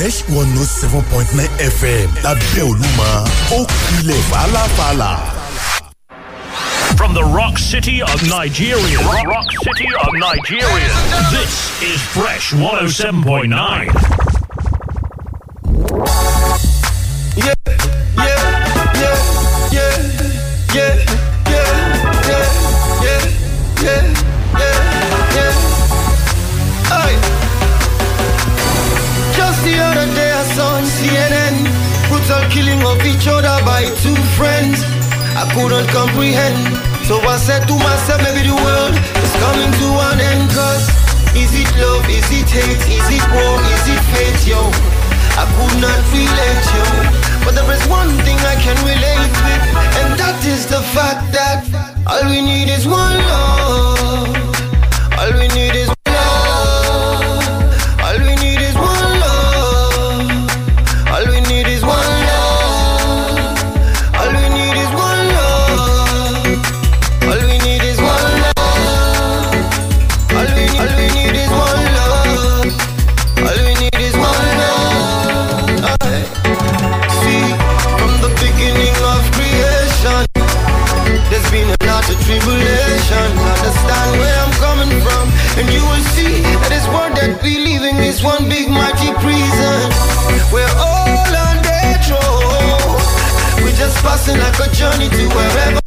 fresh one note seven point nine fm lábẹ́ olúmọ ó kulẹ̀ fàlàfàlà. From the rock city of Nigeria, rock, rock city of Nigeria, this is Fresh 107.9. Yeah. couldn't comprehend. So I said to myself, maybe the world is coming to an end. Cause is it love? Is it hate? Is it war? Is it fate? Yo, I could not relate, yo. But there is one thing I can relate with, and that is the fact that all we need is one love. All we need is Passing like a journey to wherever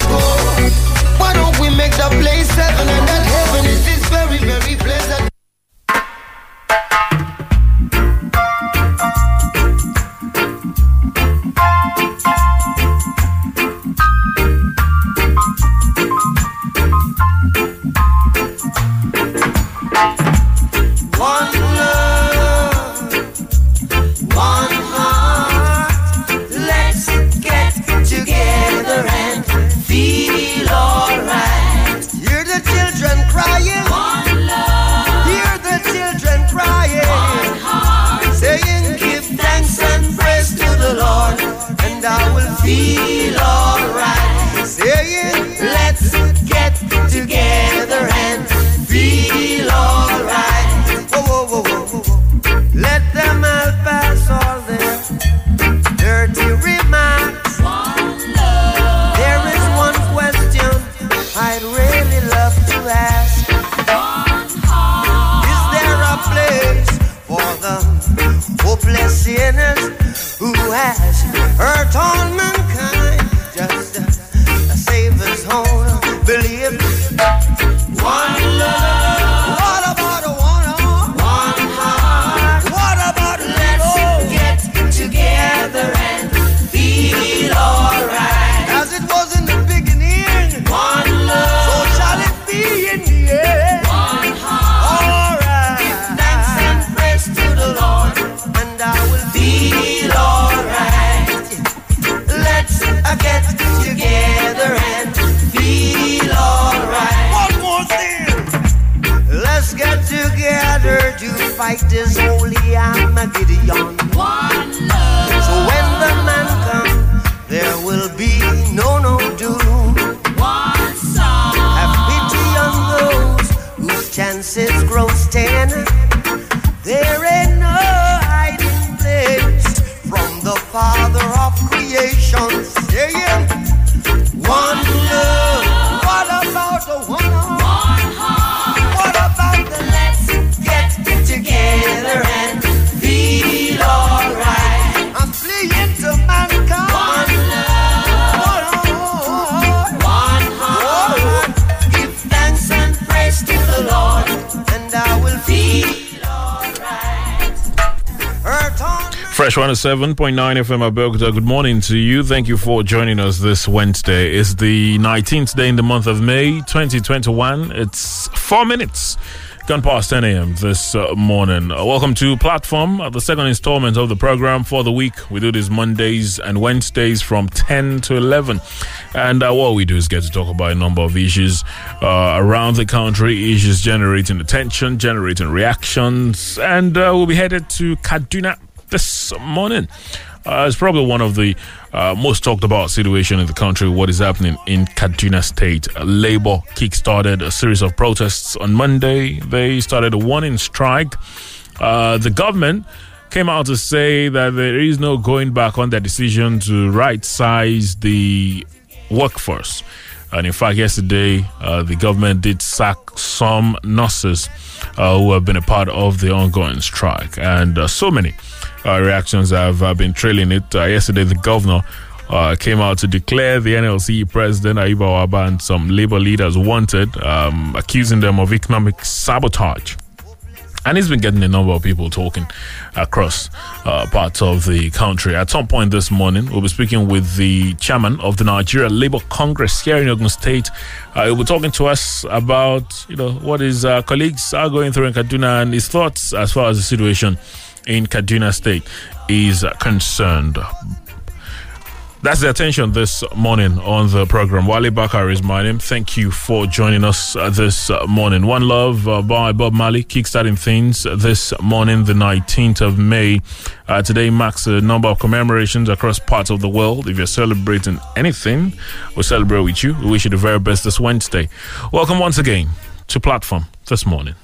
nation Fresh 107.9 FM Abeokuta. Good morning to you. Thank you for joining us this Wednesday. It's the 19th day in the month of May 2021. It's four minutes gone past 10 a.m. this uh, morning. Uh, welcome to Platform, uh, the second installment of the program for the week. We do this Mondays and Wednesdays from 10 to 11. And uh, what we do is get to talk about a number of issues uh, around the country, issues generating attention, generating reactions. And uh, we'll be headed to Kaduna this morning. Uh, it's probably one of the uh, most talked about situation in the country. What is happening in Kaduna State? Uh, Labour kickstarted a series of protests on Monday. They started a warning strike. Uh, the government came out to say that there is no going back on their decision to right-size the workforce. And in fact, yesterday, uh, the government did sack some nurses uh, who have been a part of the ongoing strike, and uh, so many reactions have uh, been trailing it. Uh, yesterday, the governor uh, came out to declare the NLC president, Ayuba Wabba, and some labor leaders wanted, um, accusing them of economic sabotage. And he's been getting a number of people talking across uh, parts of the country. At some point this morning, we'll be speaking with the chairman of the Nigeria Labour Congress here in Ogun State. Uh, he'll be talking to us about, you know, what his uh, colleagues are going through in Kaduna and his thoughts as far as the situation in Kaduna State is concerned. That's the attention this morning on the program. Wale Bakar is my name. Thank you for joining us uh, this uh, morning. One Love uh, by Bob Marley, kickstarting things this morning, the 19th of May. Uh, today marks a number of commemorations across parts of the world. If you're celebrating anything, we'll celebrate with you. We wish you the very best this Wednesday. Welcome once again to Platform this morning.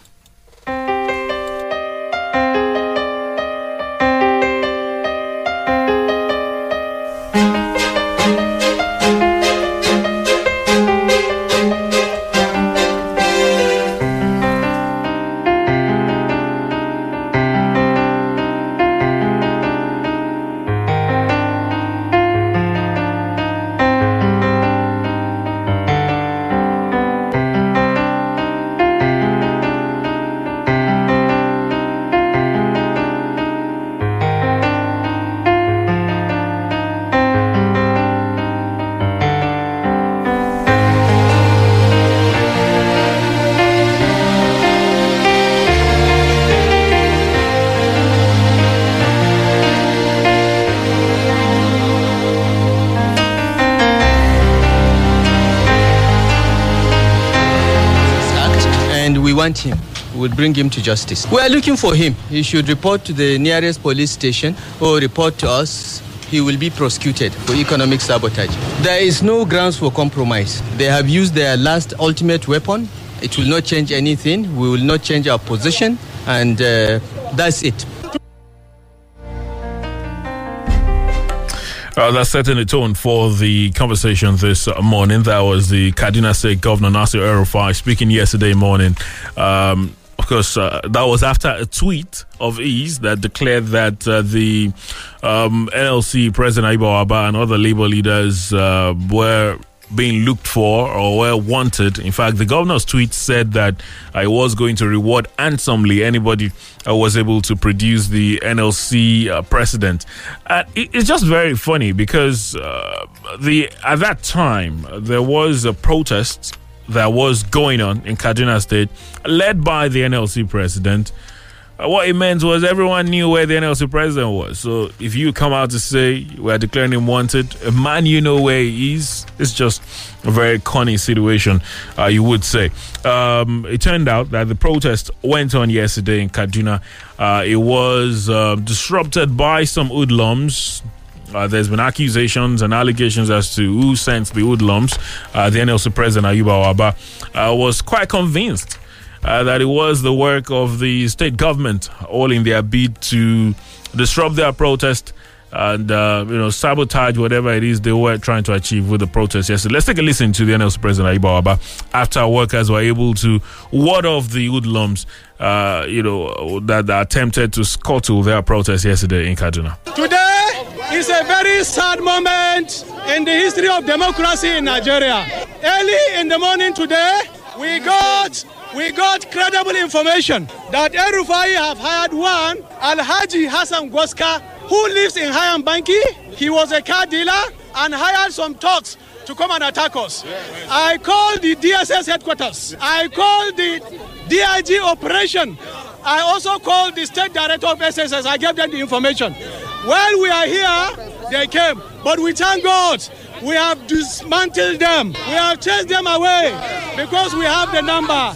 Will bring him to justice. We are looking for him. He should report to the nearest police station or report to us. He will be prosecuted for economic sabotage. There is no grounds for compromise. They have used their last ultimate weapon. It will not change anything. We will not change our position, and uh, that's it. Uh, that's setting the tone for the conversation this morning. That was the Kaduna State Governor Nasir El-Rufai speaking yesterday morning. Um, of course, uh, that was after a tweet of his that declared that uh, the um, NLC President Ayuba Wabba and other labor leaders uh, were being looked for or were wanted. In fact, the governor's tweet said that I was going to reward handsomely anybody who was able to produce the NLC uh, president. It, it's just very funny because uh, the at that time there was a protest that was going on in Kaduna State, led by the NLC president. Uh, What it meant was everyone knew where the NLC president was. So if you come out to say we're declaring him wanted, a man you know where he is, it's just a very corny situation, uh, you would say. Um, it turned out that the protest went on yesterday in Kaduna. Uh, it was uh, disrupted by some hoodlums. Uh, there's been accusations and allegations as to who sent the hoodlums. Uh, the NLC president, Ayuba Wabba, uh, was quite convinced uh, that it was the work of the state government, all in their bid to disrupt their protest and uh, you know sabotage whatever it is they were trying to achieve with the protest yesterday. Let's take a listen to the NLC president Ayuba Wabba after workers were able to ward off the hoodlums, uh, you know, that, that attempted to scuttle their protest yesterday in Kaduna. Today is a very sad moment in the history of democracy in Nigeria. Early in the morning today, we got we got credible information that El Rufai have hired one Alhaji Hassan Gwaska who lives in Hayin Banki. He was a car dealer and hired some thugs to come and attack us. I called the DSS headquarters. I called the DIG operation. I also called the state director of SSS. I gave them the information. While we are here, they came. But we thank God. We have dismantled them. We have chased them away because we have the number.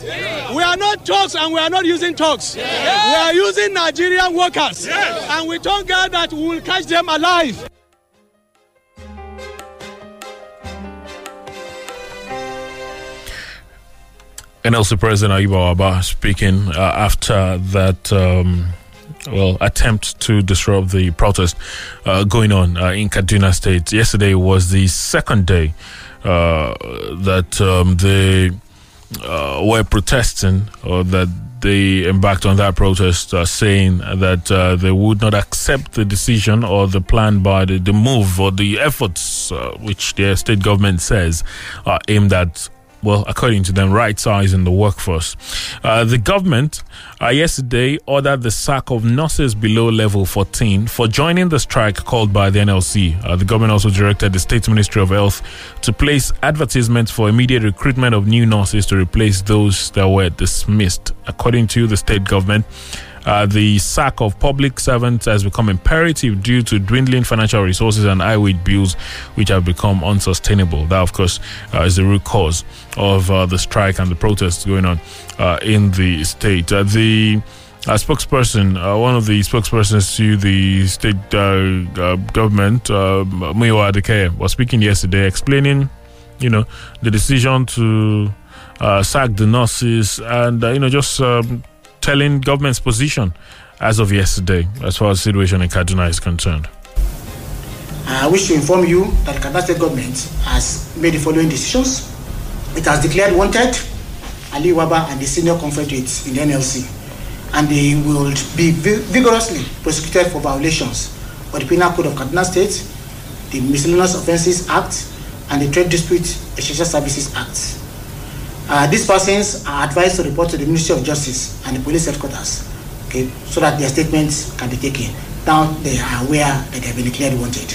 We are not talks and we are not using talks. We are using Nigerian workers. And we thank God that we will catch them alive. NLC President Ayuba Wabba speaking uh, after that um, well, attempt to disrupt the protest uh, going on uh, in Kaduna State. Yesterday was the second day uh, that um, they uh, were protesting, or that they embarked on that protest, uh, saying that uh, they would not accept the decision or the plan by the, the move or the efforts which their state government says are aimed at well, according to them, right size in the workforce. Uh, the government uh, yesterday ordered the sack of nurses below level 14 for joining the strike called by the NLC. Uh, the government also directed the State Ministry of Health to place advertisements for immediate recruitment of new nurses to replace those that were dismissed. According to the state government, uh, the sack of public servants has become imperative due to dwindling financial resources and high wage bills, which have become unsustainable. That, of course, uh, is the root cause of uh, the strike and the protests going on uh, in the state. Uh, the uh, spokesperson, uh, one of the spokespersons to the state government, uh, Muyiwa Adekeye, was speaking yesterday, explaining, you know, the decision to sack the nurses and, you know, just um, telling government's position as of yesterday as far as situation in Kaduna is concerned. I wish to inform you that Kaduna State government has made the following decisions. It has declared wanted Ali Wabba and the senior confederates in the NLC, and they will be vigorously prosecuted for violations of the Penal Code of Kaduna State, the Miscellaneous Offences Act, and the Trade Dispute Essential Services Act. Uh, these persons are advised to report to the Ministry of Justice and the police headquarters, okay, so that their statements can be taken. Now they are aware that they have been declared wanted.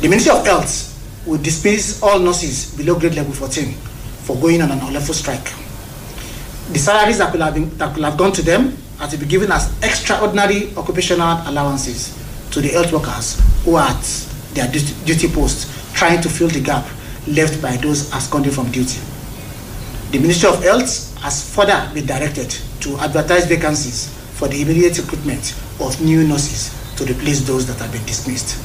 The Ministry of Health will dismiss all nurses below grade level 14 for going on an unlawful strike. The salaries that could have, been, that could have gone to them are to be given as extraordinary occupational allowances to the health workers who are at their duty post trying to fill the gap left by those absconding from duty. The Ministry of Health has further been directed to advertise vacancies for the immediate recruitment of new nurses to replace those that have been dismissed.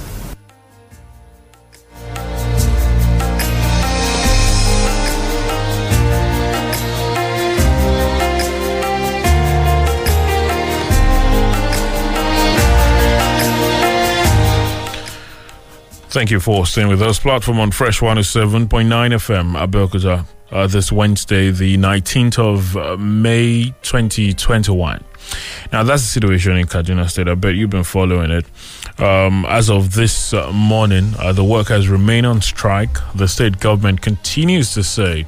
Thank you for staying with us. Platform on Fresh 107.9 FM, Abeokuta uh, this Wednesday, the 19th of uh, May 2021. Now, that's the situation in Kaduna State. I bet you've been following it. Um, as of this uh, morning, uh, the workers remain on strike. The state government continues to say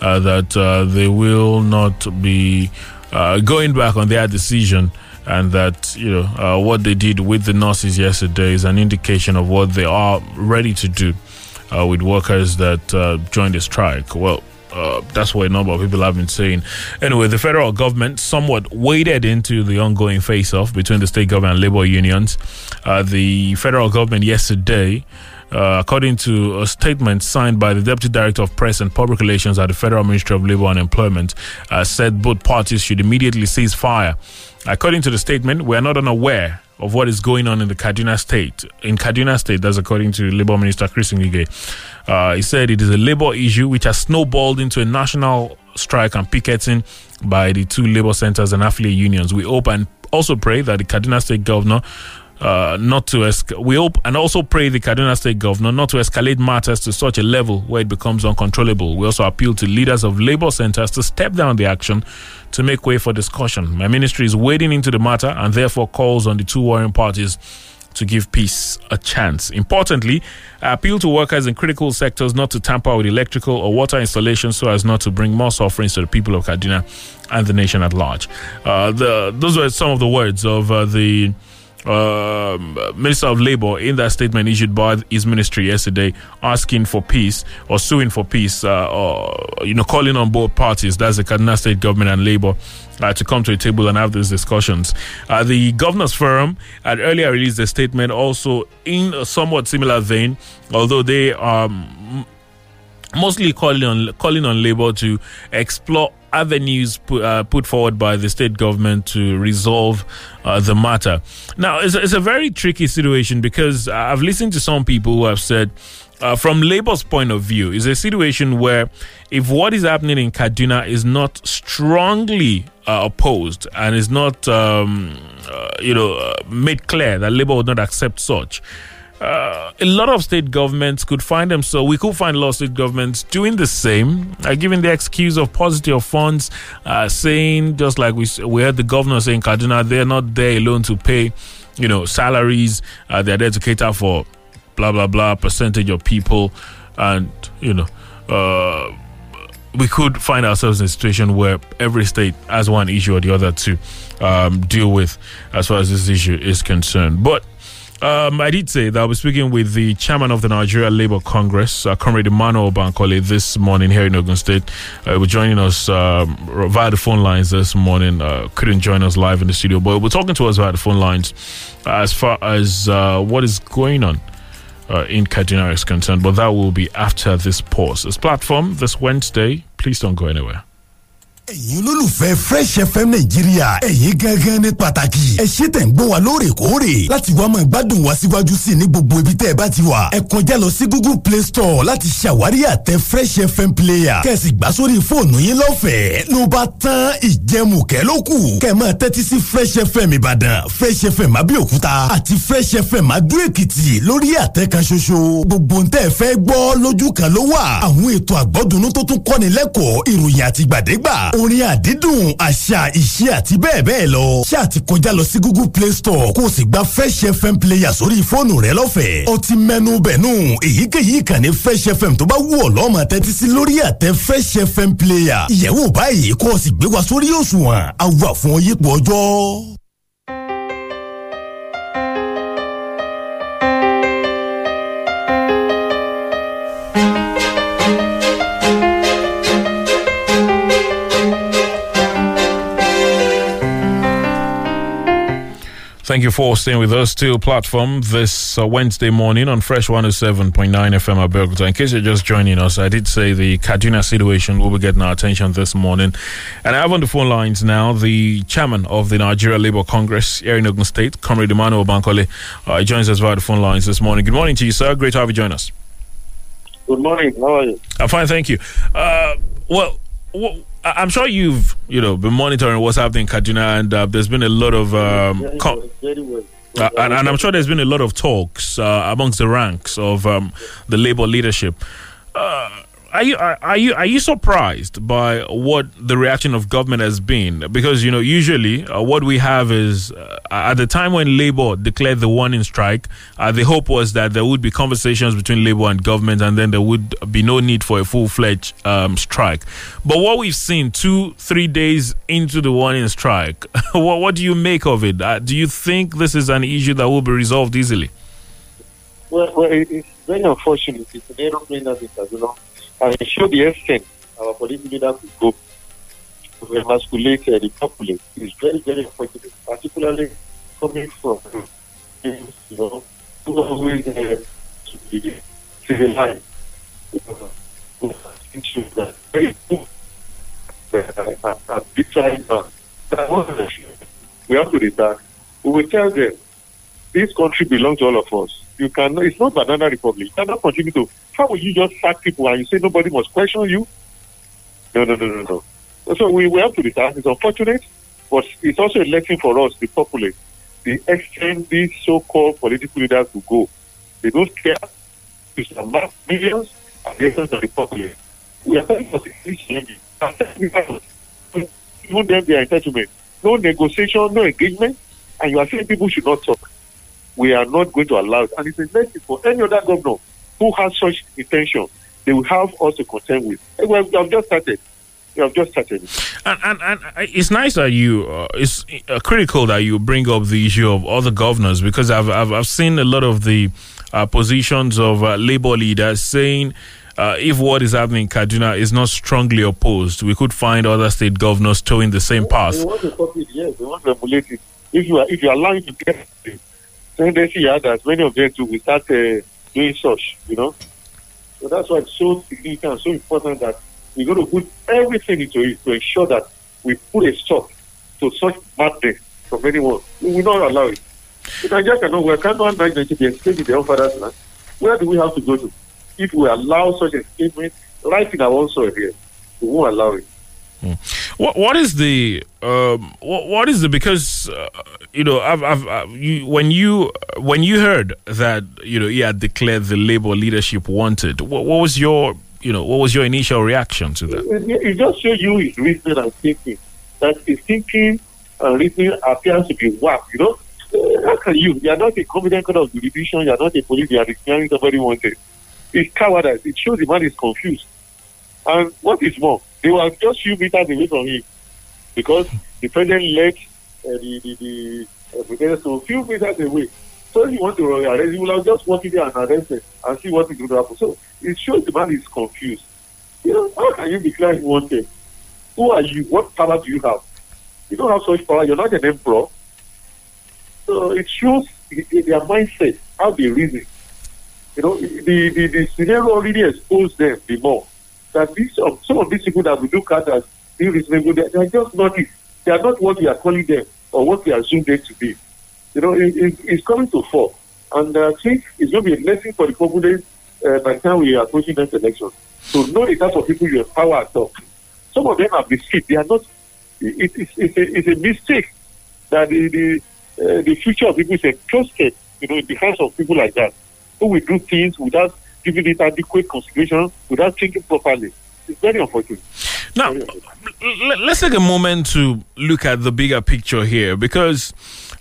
uh, that uh, they will not be going back on their decision and that you know uh, what they did with the nurses yesterday is an indication of what they are ready to do uh, with workers that uh, joined the strike. Well, uh, that's what a number of people have been saying. Anyway, the federal government somewhat waded into the ongoing face off between the state government and labor unions. Uh, the federal government yesterday. Uh, according to a statement signed by the Deputy Director of Press and Public Relations at the Federal Ministry of Labor and Employment, uh, said both parties should immediately cease fire. According to the statement, we are not unaware of what is going on in the Kaduna State. In Kaduna State, that's according to Labour Minister Chris Ngige. Uh, he said it is a labor issue which has snowballed into a national strike and picketing by the two labor centers and affiliate unions. We hope and also pray that the Kaduna State governor uh, not to we hope and also pray the Kaduna State governor not to escalate matters to such a level where it becomes uncontrollable. We also appeal to leaders of labor centers to step down the action to make way for discussion. My ministry is wading into the matter and therefore calls on the two warring parties to give peace a chance. Importantly, I appeal to workers in critical sectors not to tamper with electrical or water installations so as not to bring more sufferings to the people of Kaduna and the nation at large. Uh, the, those were some of the words of uh, the uh, Minister of Labour in that statement issued by his ministry yesterday, asking for peace or suing for peace, uh, or you know, calling on both parties, that's the Kaduna State government and Labour, uh, to come to a table and have these discussions. Uh, the Governors Forum had earlier released a statement, also in a somewhat similar vein, although they um, mostly calling on calling on Labour to explore avenues put, uh, put forward by the state government to resolve uh, the matter. Now, it's, it's a very tricky situation because I've listened to some people who have said uh, from Labour's point of view, is a situation where if what is happening in Kaduna is not strongly uh, opposed and is not, um, uh, you know, uh, made clear that Labour would not accept such, uh, a lot of state governments could find themselves, we could find a lot of state governments doing the same, uh, giving the excuse of paucity of funds, uh, saying, just like we, we heard the governor saying, Kaduna, they're not there alone to pay, you know, salaries, uh, they're there to cater for blah, blah, blah, percentage of people. And, you know, uh, we could find ourselves in a situation where every state has one issue or the other to um, deal with as far as this issue is concerned. But um, I did say that I was speaking with the chairman of the Nigeria Labour Congress, uh, Comrade Emmanuel Bankole, this morning here in Ogun State. Uh, we're joining us um, via the phone lines this morning. Uh, couldn't join us live in the studio, but we're talking to us via the phone lines as far as uh, what is going on uh, in Kaduna is concerned. But that will be after this pause. This platform this Wednesday. Please don't go anywhere. Ẹ̀yin olólùfẹ́ fresh fm nàìjíríà ẹ̀yin gangan ní pàtàkì. Ẹ ṣe tẹ̀ ń gbọ́ wa lóòrèkóòrè. Láti wá máa gbádùn wa síwájú sí i ní gbogbo ibi tẹ́ ẹ bá ti wà ẹ kọjá lọ sí google play store láti ṣàwárí àtẹ fresh fm player. Kẹ́sì gbà sórí fóònù yín lọ́fẹ̀ẹ́. Ló bá tán ìjẹmùkẹ́ ló kù. Kẹ́ tẹ́tí sí fresh fm ìbàdàn fresh fm abẹ́òkúta àti fresh fm adó èkìtì lórí àtẹ kan ṣoṣo. Gbogbo ń tẹ́ ẹ fẹ́ gbọ́ lójú kan ló wà. Àwọn ètò orin àdídùn àṣà ìṣe àti bẹ́ẹ̀ bẹ́ẹ̀ lọ. Ṣé àti kọjá lọ sí google play store? Kó o sì gba fresh fm player sórí fóònù rẹ lọ́fẹ̀ẹ́. Ó ti mẹ́nu bẹ̀nù èyíkéyìí ìkànnì fresh fm tó bá wù ọ́ lọ́mọ tẹ́tí sí lórí àtẹ fresh fm player. Ìyẹ̀wò báyìí kó o sì gbé wa sórí òṣùwọ̀n. Àwa fún ọyípo ọjọ́. Thank you for staying with us till platform this uh, Wednesday morning on Fresh 107.9 FM Abeokuta. In case you're just joining us, I did say the Kaduna situation will be getting our attention this morning. And I have on the phone lines now the chairman of the Nigeria Labour Congress here in Ogun State, Comrade Emmanuel Bankole. Uh, he joins us via the phone lines this morning. Good morning to you, sir. Great to have you join us. Good morning. How are you? I'm fine, thank you. Uh, well, I- I'm sure you've you know been monitoring what's happening in Kaduna, and uh, there's been a lot of um, com- well. Very well. uh, and, and I'm sure there's been a lot of talks uh, amongst the ranks of um, the Labour leadership. Uh, are you are, are you are you surprised by what the reaction of government has been? Because you know usually uh, what we have is uh, at the time when Labour declared the warning strike, uh, the hope was that there would be conversations between Labour and government, and then there would be no need for a full fledged um, strike. But what we've seen two three days into the warning strike, what what do you make of it? Uh, do you think this is an issue that will be resolved easily? Well, well it's very unfortunate. It's that is, you know, and it showed the extent our political leader could go to emasculate uh, the populace. is very, very unfortunate, particularly coming from, you know, who always uh, to be civilized. Uh, uh, uh, we have to return. We will tell them this country belongs to all of us. You cannot. It's not banana republic. You cannot continue to. How will you just sack people and you say nobody must question you? No, no, no, no, no. So we, we have to return. It's unfortunate, but it's also a lesson for us, the populace, the extent these so-called political leaders will go. They don't care. It's a millions and the essence of the populace. We are telling for this change. Even them, their entitlement. No negotiation, no engagement, and you are saying people should not talk we are not going to allow it. And it's a lesson for any other governor who has such intention. They will have us to contend with. Eh, Well, we have just started. We have just started. And, and, and it's nice that you, uh, it's uh, critical that you bring up the issue of other governors because I've, I've, I've seen a lot of the uh, positions of uh, labor leaders saying uh, if what is happening in Kaduna is not strongly opposed, we could find other state governors towing the same path. They want to copy it, yes. They want to emulate it. If you are, if you allow it to get the tendency you have that many of them too will start uh, doing such, you know. So that's why it's so significant, so important that we're going to put everything into it to ensure that we put a stop to such madness from anyone. We will not allow it. If Nigeria cannot work, cannot manage to be escaped in father's land. Where do we have to go to? if we allow such a statement right in our own soil here, we won't allow it. What what is the um what, what is the because uh, you know I've, I've uh, you, when you when you heard that you know he had declared the labor leadership wanted what, what was your you know what was your initial reaction to that It, it just shows you his reasoning and thinking. That his thinking and reasoning appears to be whack. You know, Uh, how can you? You are not a competent kind of jurisdiction. You are not a police. You are declaring somebody wanted. It's cowardice. It shows the man is confused. And what is more, they were just few meters away from him because the president led uh, the the, the uh, president so few meters away. So if you want to arrest, you will just walk in there and arrest him and see what is going to happen. So it shows the man is confused. You know, how can you declare him wanted? Who are you? What power do you have? You don't have such power. You're not an emperor. So it shows their mindset, how they reason. You know, the, the, the scenario already exposed them the more. That these some, some of these people that we look at as being reasonable, they, they are just not it. They are not what we are calling them or what we assume them to be. You know, it, it, it's coming to fall. And I think it's going to be a lesson for the populace uh, by the time we are approaching next election. So know the type of people you empower at all. Some of them are deceived. They are not. It, it's, it's, a, it's a mistake that the the, uh, the future of people is entrusted, you know, in the hands of people like that, who will do things without giving it adequate consideration, without thinking properly. It's very unfortunate. now Very unfortunate. l- let's take a moment to look at the bigger picture here because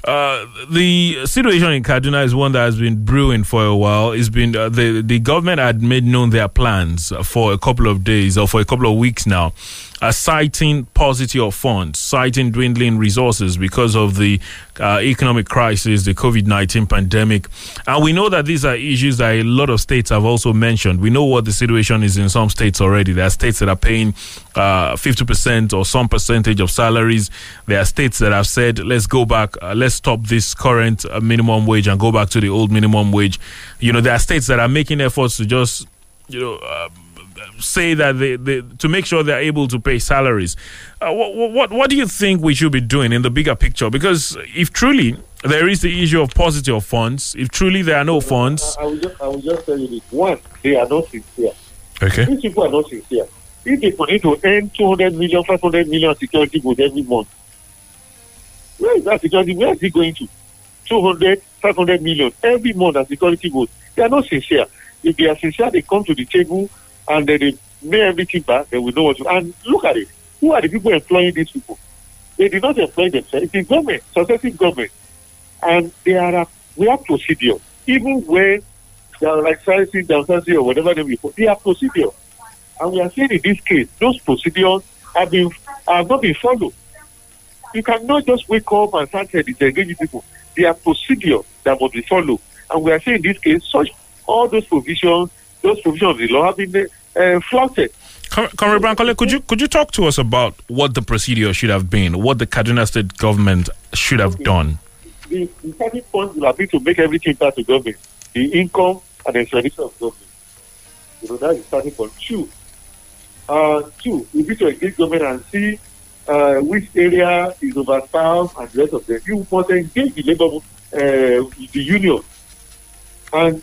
uh, the situation in Kaduna is one that has been brewing for a while. It's been uh, the the government had made known their plans for a couple of days or for a couple of weeks now, uh, citing paucity of funds, citing dwindling resources because of the uh, economic crisis, the COVID nineteen pandemic, and we know that these are issues that a lot of states have also mentioned. We know what the situation is in some states already. There are states that are paying uh, fifty percent or some percentage of salaries. There are states that have said, "Let's go back, uh, let's stop this current uh, minimum wage and go back to the old minimum wage." You know, there are states that are making efforts to just, you know. Say that they, they to make sure they're able to pay salaries. Uh, what, what what do you think we should be doing in the bigger picture? Because if truly there is the issue of paucity of funds, if truly there are no funds, I, I, will just, I will just tell you this. One, they are not sincere. okay, These people are not sincere. If they continue to earn 200 million, 500 million security goods every month, where is that security? Where is it going to? 200, 500 million every month as security goods. They are not sincere. If they are sincere, they come to the table and then they pay everything back, they will know what to do. And look at it. Who are the people employing these people? They did not employ themselves. It is government, successive government. And they are, we have procedure. Even when they are like sizing, downsizing, or whatever they will, they have procedure. And we are saying in this case, those procedures have been have not been followed. You cannot just wake up and start disengaging people. There are procedures that must be followed. And we are saying in this case, such all those provisions, those provisions of the law have been uh, flouted. Com- Comrade Bankole, could you could you talk to us about what the procedure should have been, what the Kaduna State government should have done? The, the starting point will have been to make everything back to government, the income and the expenditure of government. You know, that's the starting point. Two, uh, two, we need to engage government and see uh, which area is overstaffed and the rest of them. You must engage the labor, uh, the union. And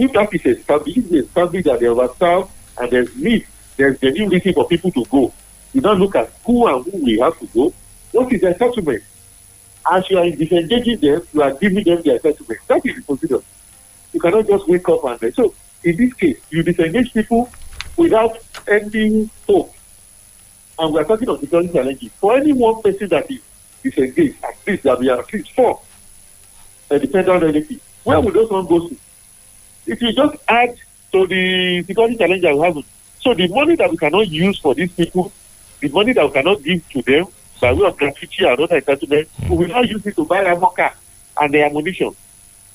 if that is established, it's established that they're overstaffed and there's need, there's genuine reason for people to go. You don't look at who and who we have to go. What is their settlement? As you are disengaging them, you are giving them their settlement. That is the procedure. You cannot just wake up and so in this case, you disengage people without any hope. And we are talking of security challenges. For any one person that is disengaged, at least there will be at least four uh, dependent relatives. Where will those one go to? If you just add to the security challenge that we have, so the money that we cannot use for these people, the money that we cannot give to them by way of gratuity and other entitlement, mm. we will not use it to buy ammo car and the ammunition.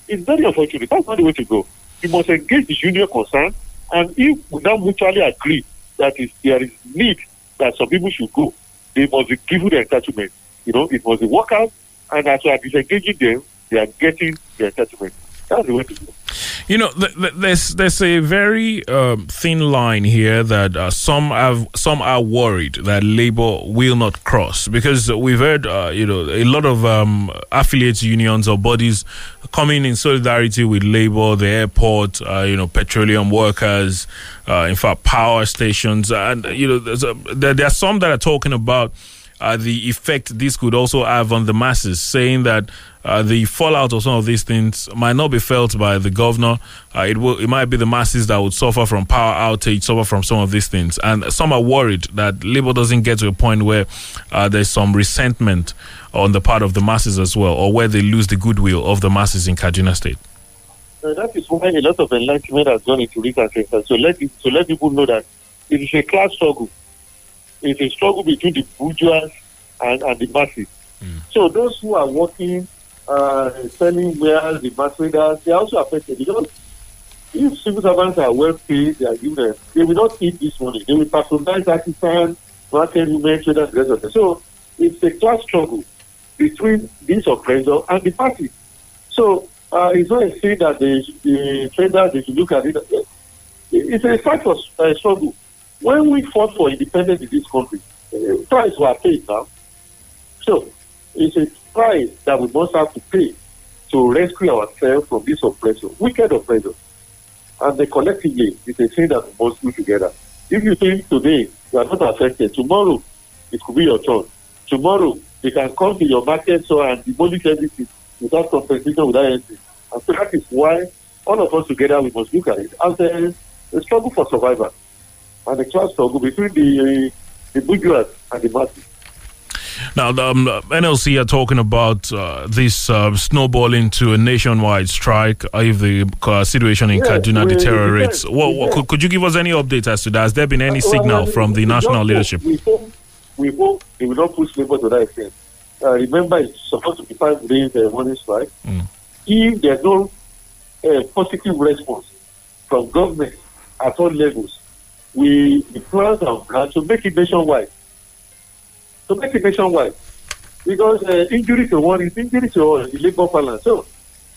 It's very unfortunate. That's not the way to go. You must engage the union concerned, and if we now mutually agree that is there is need that some people should go, they must be given the entitlement. You know, it must be work out, and as we are disengaging them, they are getting the entitlement. You know, th- th- there's there's a very um, thin line here that uh, some have some are worried that Labour will not cross because we've heard uh, you know a lot of um, unions or bodies coming in solidarity with Labour, the airport, uh, you know, petroleum workers, uh, in fact, power stations, and you know, there's a, there, there are some that are talking about uh, the effect this could also have on the masses, saying that uh, the fallout of some of these things might not be felt by the governor. Uh, it will, it might be the masses that would suffer from power outage, suffer from some of these things, and some are worried that Labour doesn't get to a point where uh, there's some resentment on the part of the masses as well, or where they lose the goodwill of the masses in Kaduna State. Uh, that is why a lot of enlightenment has gone into sectors. So let so let people know that it is a class struggle. It's a struggle between the bourgeois and, and the masses. So those who are working, uh, selling wares, the mass traders, they are also affected because if civil servants are well paid, they are given, they will not eat this money. They will patronize artisans, market women, traders, the rest of it. So it's a class struggle between these oppressor and the party. So uh, it's not a thing that the, the traders they should look at it. It's a fight for uh, struggle. When we fought for independence in this country, uh, price were paid now. So it's a price that we must have to pay to rescue ourselves from this oppressor, wicked oppressor. And then collectively, it's a thing that we must do together. If you think today you are not affected, tomorrow it could be your turn. Tomorrow they can come to your market so and demolish everything without compensation, without anything. And so that is why all of us together we must look at it as a, a struggle for survival and a class struggle between the the bourgeois and the masses. Now, the um, NLC are talking about uh, this uh, snowballing to a nationwide strike if the uh, situation in Yes, Kaduna deteriorates. yes, What, what, yes. could, could you give us any update as to that? Has there been any Uh, signal well, from the national don't leadership? Hope, we, hope, we hope they will not push Labour to that extent. Uh, remember, it's supposed to be five days uh, morning strike. Mm. If there's no uh, positive response from government at all levels, we the plans are planned to make it nationwide. To make it nationwide. Because uh, injury to one is injury to all, the labor balance. So,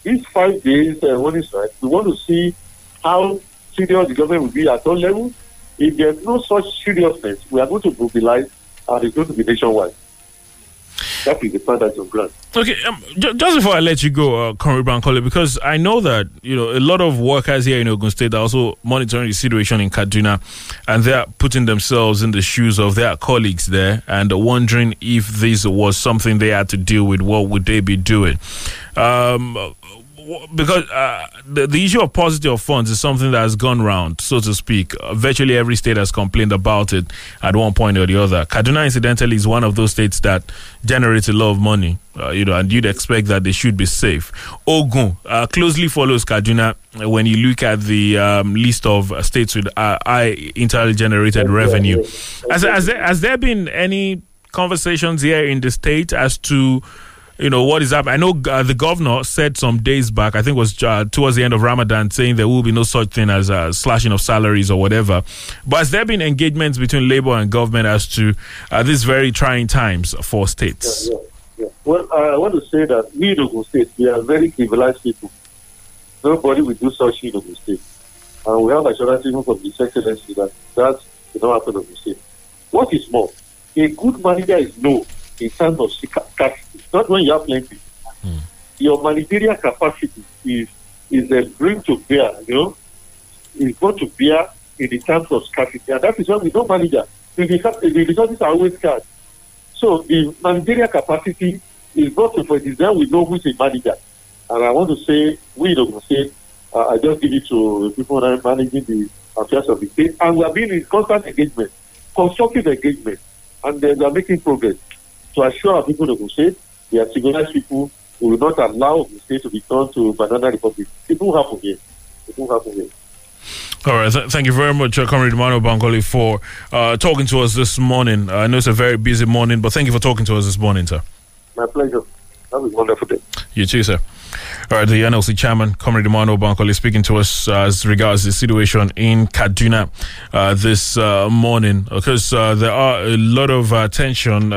these five days uh, morning strike, we want to see how serious the government will be at all levels. If there's no such seriousness, we are going to mobilize and it's going to be nationwide. That is the plan of ground. Okay, um, ju- just before I let you go, uh, Comrade Bankole, because I know that you know a lot of workers here in Ogun State are also monitoring the situation in Kaduna, and they are putting themselves in the shoes of their colleagues there and wondering if this was something they had to deal with. What would they be doing? Um, because uh, the, the issue of positive of funds is something that has gone round, so to speak. Uh, virtually every state has complained about it at one point or the other. Kaduna, incidentally, is one of those states that generates a lot of money, uh, you know, and you'd expect that they should be safe. Ogun uh, closely follows Kaduna when you look at the um, list of states with uh, high internally generated revenue. Has, has, there, has there been any conversations here in the state as to you know what is happening. I know uh, the governor said some days back, I think it was uh, towards the end of Ramadan, saying there will be no such thing as a slashing of salaries or whatever. But has there been engagements between labor and government as to uh, these very trying times for states? Yeah, yeah. Well, I want to say that we Ogun State, we are very civilized people. Nobody will do such in Ogun State. And we have assurance even from His Excellency that that will not happen in Ogun State. What is more, a good manager is known in terms of scarcity, not when you have plenty. Your managerial capacity is is a bring to bear, you know, is brought to bear in the terms of scarcity. And that is why we don't manage The resources the resources are always scarce. So the managerial capacity is brought to for then we know who's a manager. And I want to say, we don't say, uh, I just give it to the people that are managing the affairs of the state. And we are being in constant engagement, constructive engagement, and then we are making progress to assure our people the state, they are civilized people who will not allow the state to be turned to banana republic. It will happen here. It will happen here. All right. Th- thank you very much, uh, Comrade Emmanuel Bankole, for uh, talking to us this morning. Uh, I know it's a very busy morning, but thank you for talking to us this morning, sir. My pleasure. Have a wonderful day. You too, sir. All right, the NLC chairman, Comrade Emmanuel Bankole, speaking to us uh, as regards the situation in Kaduna uh, this uh, morning, because uh, there are a lot of uh, tension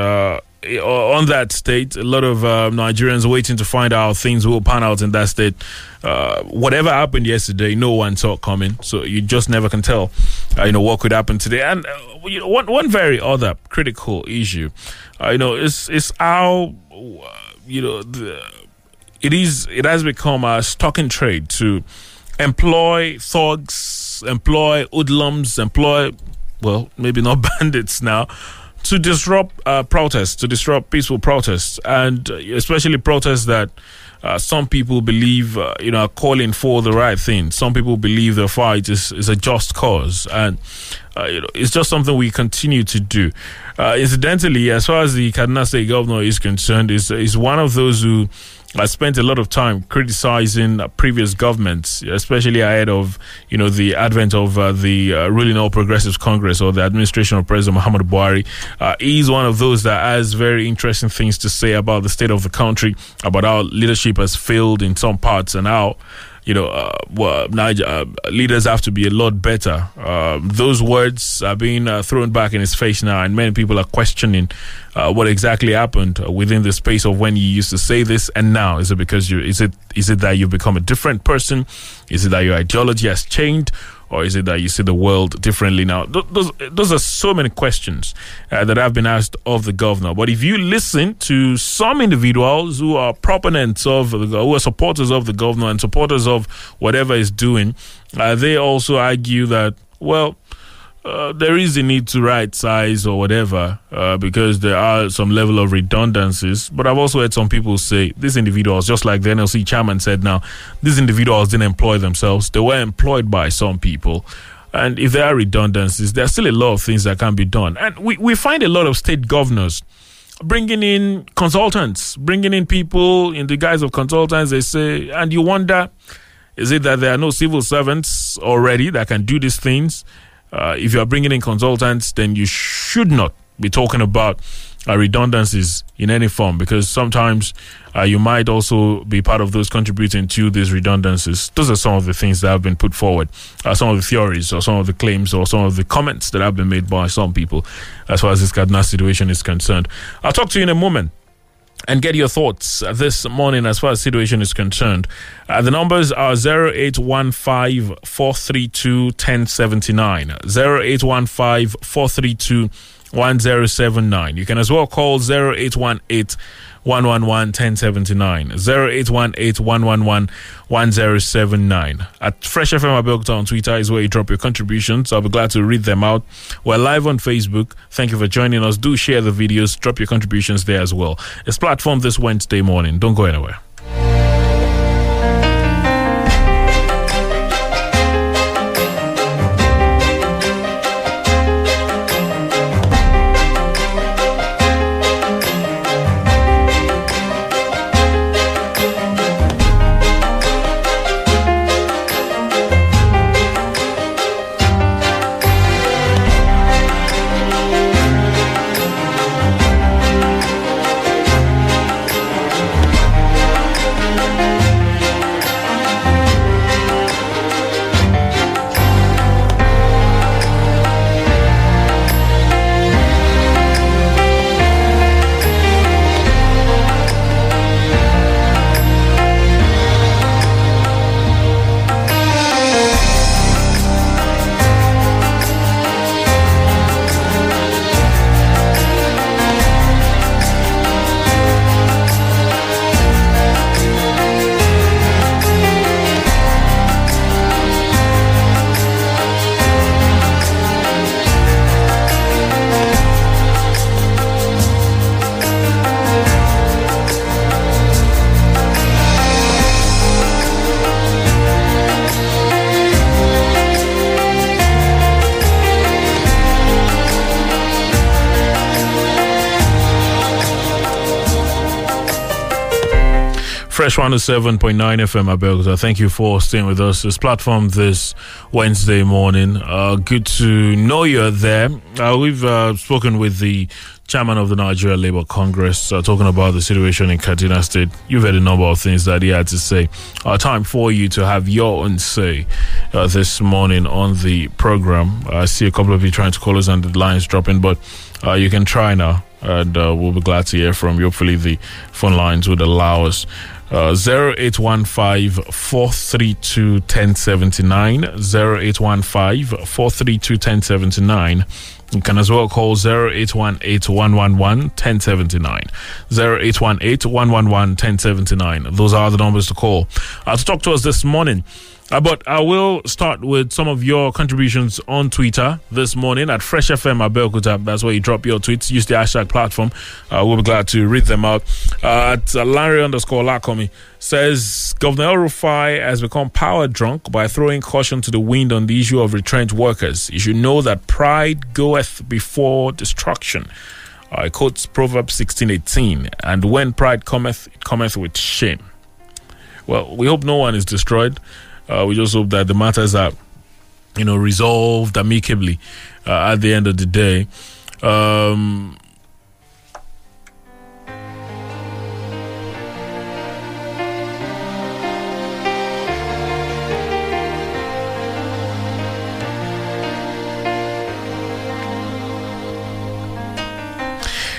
on that state, a lot of uh, Nigerians waiting to find out how things will pan out in that state. Uh, whatever happened yesterday, no one saw coming, so you just never can tell, uh, you know, what could happen today. And uh, you know, one one very other critical issue, uh, you know, is is how uh, you know the, it is it has become a stock in trade to employ thugs, employ hoodlums, employ well, maybe not bandits now, to disrupt uh, protests, to disrupt peaceful protests, and uh, especially protests that uh, some people believe, uh, you know, are calling for the right thing. Some people believe the fight is, is a just cause, and uh, you know, it's just something we continue to do. Uh, incidentally, as far as the Kaduna State governor is concerned, is is one of those who I spent a lot of time criticizing uh, previous governments, especially ahead of you know the advent of uh, the uh, ruling All Progressives Congress or the administration of President Muhammad Buhari. Uh, he's one of those that has very interesting things to say about the state of the country, about how leadership has failed in some parts, and how you know, uh, well, Niger, uh, leaders have to be a lot better. Uh, those words are being uh, thrown back in his face now, and many people are questioning uh, what exactly happened within the space of when you used to say this and now. Is it because you? Is it? Is it that you've become a different person? Is it that your ideology has changed? Or is it that you see the world differently now? Those, those are so many questions uh, that have been asked of the governor. But if you listen to some individuals who are proponents of, the, who are supporters of the governor and supporters of whatever is doing, uh, they also argue that, well, uh, there is a need to right size or whatever uh, because there are some level of redundancies. But I've also heard some people say these individuals, just like the NLC chairman said now, these individuals didn't employ themselves. They were employed by some people. And if there are redundancies, there are still a lot of things that can be done. And we, we find a lot of state governors bringing in consultants, bringing in people in the guise of consultants. They say, and you wonder, is it that there are no civil servants already that can do these things? Uh, if you are bringing in consultants, then you should not be talking about uh, redundancies in any form because sometimes uh, you might also be part of those contributing to these redundancies. Those are some of the things that have been put forward, uh, some of the theories or some of the claims or some of the comments that have been made by some people as far as this Kaduna situation is concerned. I'll talk to you in a moment and get your thoughts this morning as far as situation is concerned. Uh, the numbers are 0815 432 1079, 0815 432 1079. You can as well call 0818 111 1079, 0818 111 1079. At Fresh FM Abeokuta on Twitter is where you drop your contributions. I'll be glad to read them out. We're live on Facebook. Thank you for joining us. Do share the videos, drop your contributions there as well. It's platform this Wednesday morning. Don't go anywhere. Fresh 107.9 FM Abeokuta. Thank you for staying with us. This platform this Wednesday morning. Uh, good to know you're there. Uh, we've uh, spoken with the chairman of the Nigeria Labour Congress, uh, talking about the situation in Kaduna State. You've heard a number of things that he had to say. Uh, time for you to have your own say uh, this morning on the program. I see a couple of you trying to call us and the lines dropping, but you can try now, and we'll be glad to hear from you. Hopefully, the phone lines would allow us. Uh, 0815 432 1079 0815 432 1079 you can as well call 0818 111 1079 0818 111 1079 those are the numbers to call. Uh, to talk to us this morning uh, but I will start with some of your contributions on Twitter this morning at Fresh FM Abeokuta. That's where you drop your tweets. Use the hashtag platform. Uh, we'll be glad to read them out. Uh, at uh, Larry underscore Lakomi says Governor El Rufai has become power drunk by throwing caution to the wind on the issue of retrenched workers. You should know that pride goeth before destruction. It quotes Proverbs sixteen eighteen, and when pride cometh, it cometh with shame. Well, we hope no one is destroyed. Uh, we just hope that the matters are, you know, resolved amicably uh, at the end of the day. Um,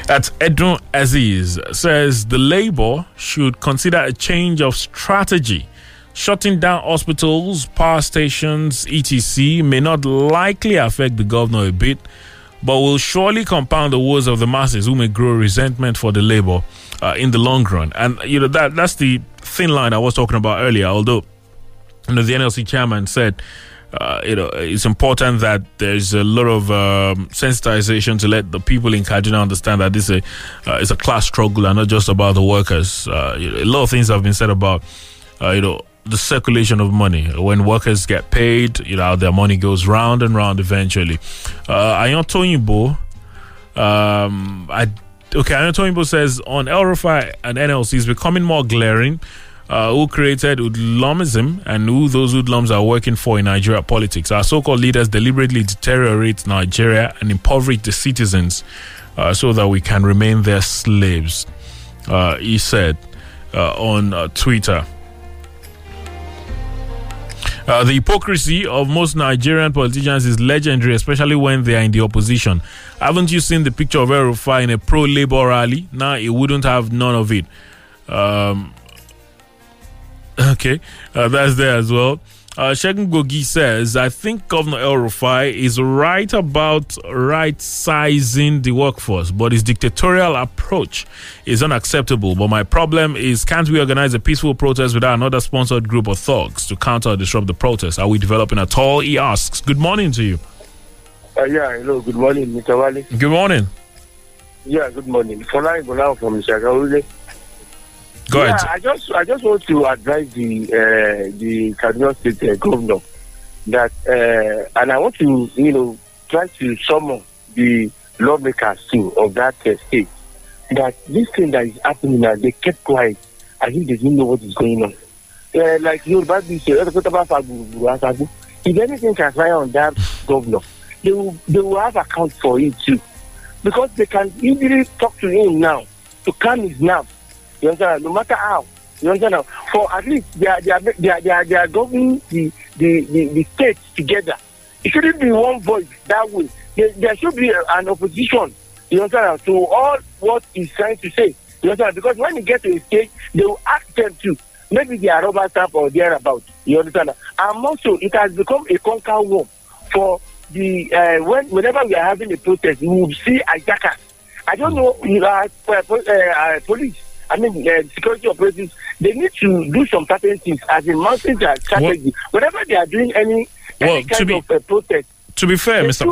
At Edron Aziz says the Labour should consider a change of strategy. Shutting down hospitals, power stations, etc. may not likely affect the governor a bit, but will surely compound the woes of the masses who may grow resentment for the Labour uh, in the long run. And you know that that's the thin line I was talking about earlier. Although you know the NLC chairman said uh, you know, it's important that there's a lot of um, sensitization to let the people in Kaduna understand that this is a, uh, it's a class struggle and not just about the workers. Uh, you know, a lot of things have been said about, uh, you know, the circulation of money. When workers get paid, you know, their money goes round and round eventually. Uh, Ayon Toyinbo, um, I, okay, Ayon Toyinbo says on El and NLC is becoming more glaring uh, who created hoodlumism and who those hoodlums are working for in Nigeria politics. Our so-called leaders deliberately deteriorate Nigeria and impoverish the citizens uh, so that we can remain their slaves. Uh, he said uh, on uh, Twitter. Uh, the hypocrisy of most Nigerian politicians is legendary, especially when they are in the opposition. Haven't you seen the picture of El Rufai in a pro-labor rally? Now, nah, he wouldn't have none of it. Um, Okay, uh, that's there as well. Uh, Shegun Gogi says, I think Governor El Rufai is right about right sizing the workforce, but his dictatorial approach is unacceptable. But my problem is, can't we organize a peaceful protest without another sponsored group of thugs to counter or disrupt the protest? Are we developing at all? He asks. Good morning to you. Uh, yeah, hello, good morning, Mr. Wale. Good morning. Yeah, good morning. Fola Ibola from Shagaule. Go yeah, ahead. I just I just want to advise the uh, the Kaduna State uh, governor that uh, and I want to you know try to summon the lawmakers too of that uh, state that this thing that is happening now they kept quiet as if they didn't know what is going on. Uh, like Yoruba be if anything transpire on that governor, they will they will have account for it too, because they can easily talk to him now to calm his nerves. You understand? No matter how. You understand? For at least they are they are they are, they are, they are governing the, the, the, the state together. It shouldn't be one voice that way. There, there should be an opposition. You understand? To all what he's trying to say. You understand? Because when you get to a stage, they will ask them to. Maybe they are rubber stamp or thereabout. You understand? And also, it has become a conquer war for the uh, when whenever we are having a protest, we will see hijackers. I don't know, you know, uh, uh, police I mean, uh, security operatives, they need to do some certain things as in mounting their strategy. Whenever they are doing any, Well, any to kind be- of uh, protest, To be fair, Mr.